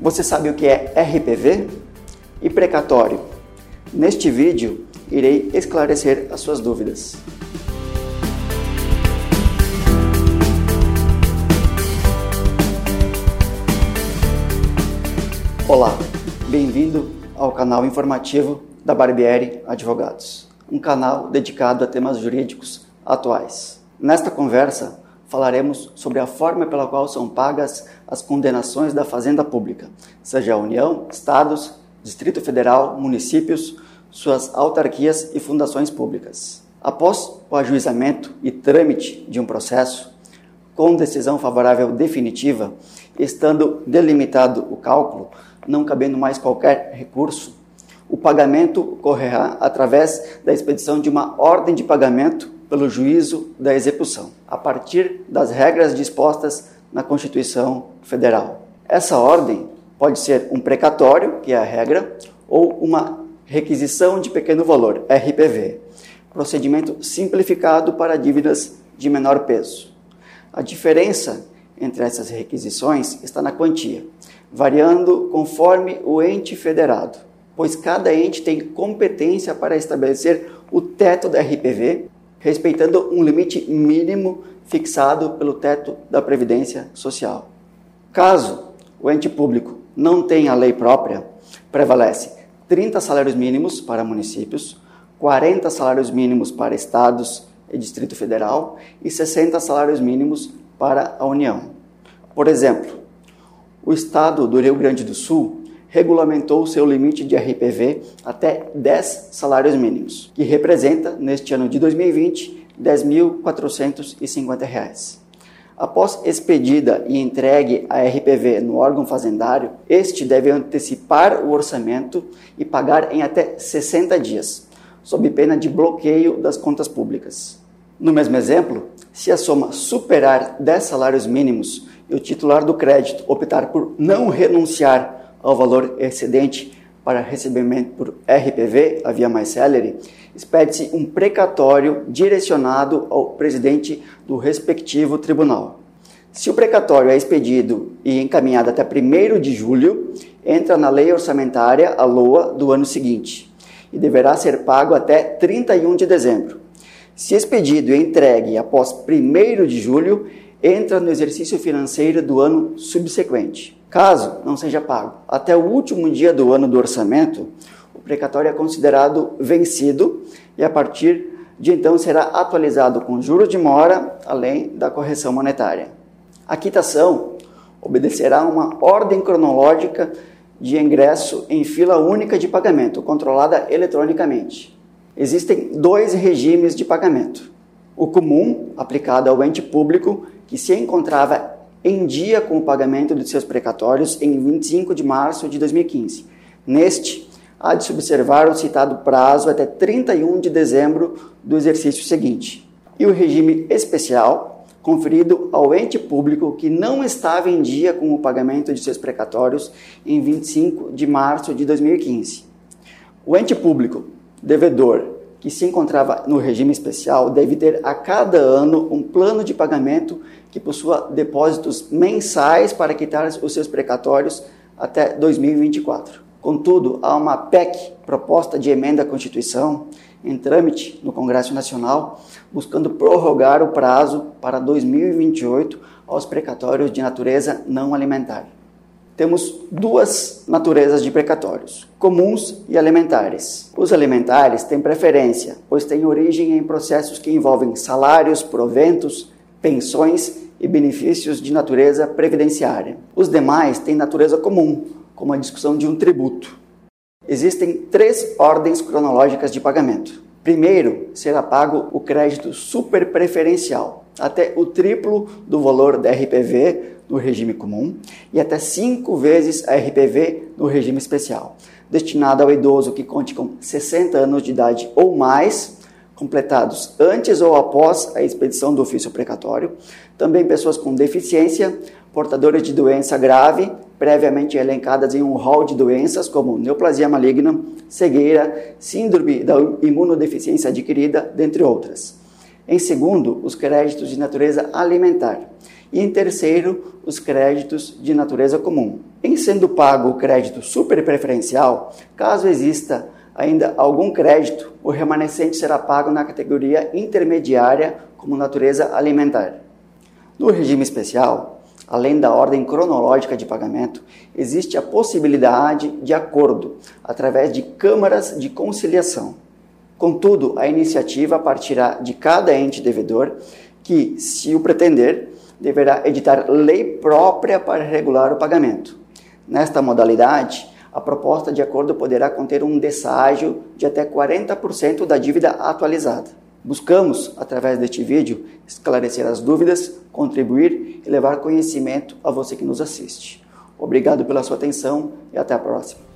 Você sabe o que é RPV e precatório? Neste vídeo, irei esclarecer as suas dúvidas. Olá, bem-vindo ao canal informativo da Barbieri Advogados, um canal dedicado a temas jurídicos atuais. Nesta conversa, falaremos sobre a forma pela qual são pagas as condenações da Fazenda Pública, seja a União, Estados, Distrito Federal, municípios, suas autarquias e fundações públicas. Após o ajuizamento e trâmite de um processo, com decisão favorável definitiva, estando delimitado o cálculo, não cabendo mais qualquer recurso, o pagamento ocorrerá através da expedição de uma ordem de pagamento pelo juízo da execução, a partir das regras dispostas na Constituição Federal. Essa ordem pode ser um precatório, que é a regra, ou uma requisição de pequeno valor, RPV, procedimento simplificado para dívidas de menor peso. A diferença entre essas requisições está na quantia, variando conforme o ente federado, pois cada ente tem competência para estabelecer o teto da RPV respeitando um limite mínimo fixado pelo teto da Previdência Social. Caso o ente público não tenha lei própria, prevalece 30 salários mínimos para municípios, 40 salários mínimos para estados e Distrito Federal e 60 salários mínimos para a União. Por exemplo, o estado do Rio Grande do Sul regulamentou seu limite de RPV até 10 salários mínimos, que representa, neste ano de 2020, R$ 10.450. Após expedida e entregue a RPV no órgão fazendário, este deve antecipar o orçamento e pagar em até 60 dias, sob pena de bloqueio das contas públicas. No mesmo exemplo, se a soma superar 10 salários mínimos e o titular do crédito optar por não renunciar ao valor excedente para recebimento por RPV, a via mais célere, expede-se um precatório direcionado ao presidente do respectivo tribunal. Se o precatório é expedido e encaminhado até 1 de julho, entra na lei orçamentária a LOA do ano seguinte e deverá ser pago até 31 de dezembro. Se expedido e entregue após 1 de julho, entra no exercício financeiro do ano subsequente. Caso não seja pago até o último dia do ano do orçamento, o precatório é considerado vencido e a partir de então será atualizado com juros de mora, além da correção monetária. A quitação obedecerá a uma ordem cronológica de ingresso em fila única de pagamento, controlada eletronicamente. Existem dois regimes de pagamento. O comum, aplicado ao ente público, que se encontrava em dia com o pagamento de seus precatórios em 25 de março de 2015. Neste, há de se observar o citado prazo até 31 de dezembro do exercício seguinte. E o regime especial, conferido ao ente público que não estava em dia com o pagamento de seus precatórios em 25 de março de 2015. O ente público devedor que se encontrava no regime especial deve ter a cada ano um plano de pagamento que possua depósitos mensais para quitar os seus precatórios até 2024. Contudo, há uma PEC, proposta de emenda à Constituição, em trâmite no Congresso Nacional, buscando prorrogar o prazo para 2028 aos precatórios de natureza não alimentar temos duas naturezas de precatórios, comuns e alimentares. Os alimentares têm preferência, pois têm origem em processos que envolvem salários, proventos, pensões e benefícios de natureza previdenciária. Os demais têm natureza comum, como a discussão de um tributo. Existem três ordens cronológicas de pagamento. Primeiro, será pago o crédito superpreferencial, até o triplo do valor da RPV no regime comum e até cinco vezes a RPV no regime especial, destinado ao idoso que conte com 60 anos de idade ou mais, completados antes ou após a expedição do ofício precatório, também pessoas com deficiência, portadores de doença grave, previamente elencadas em um rol de doenças como neoplasia maligna, cegueira, síndrome da imunodeficiência adquirida, dentre outras. Em segundo, os créditos de natureza alimentar. E em terceiro, os créditos de natureza comum. Em sendo pago o crédito super preferencial, caso exista ainda algum crédito, o remanescente será pago na categoria intermediária como natureza alimentar. No regime especial, além da ordem cronológica de pagamento, existe a possibilidade de acordo através de câmaras de conciliação. Contudo, a iniciativa partirá de cada ente devedor que, se o pretender, deverá editar lei própria para regular o pagamento. Nesta modalidade, a proposta de acordo poderá conter um desságio de até 40% da dívida atualizada. Buscamos, através deste vídeo, esclarecer as dúvidas, contribuir e levar conhecimento a você que nos assiste. Obrigado pela sua atenção e até a próxima.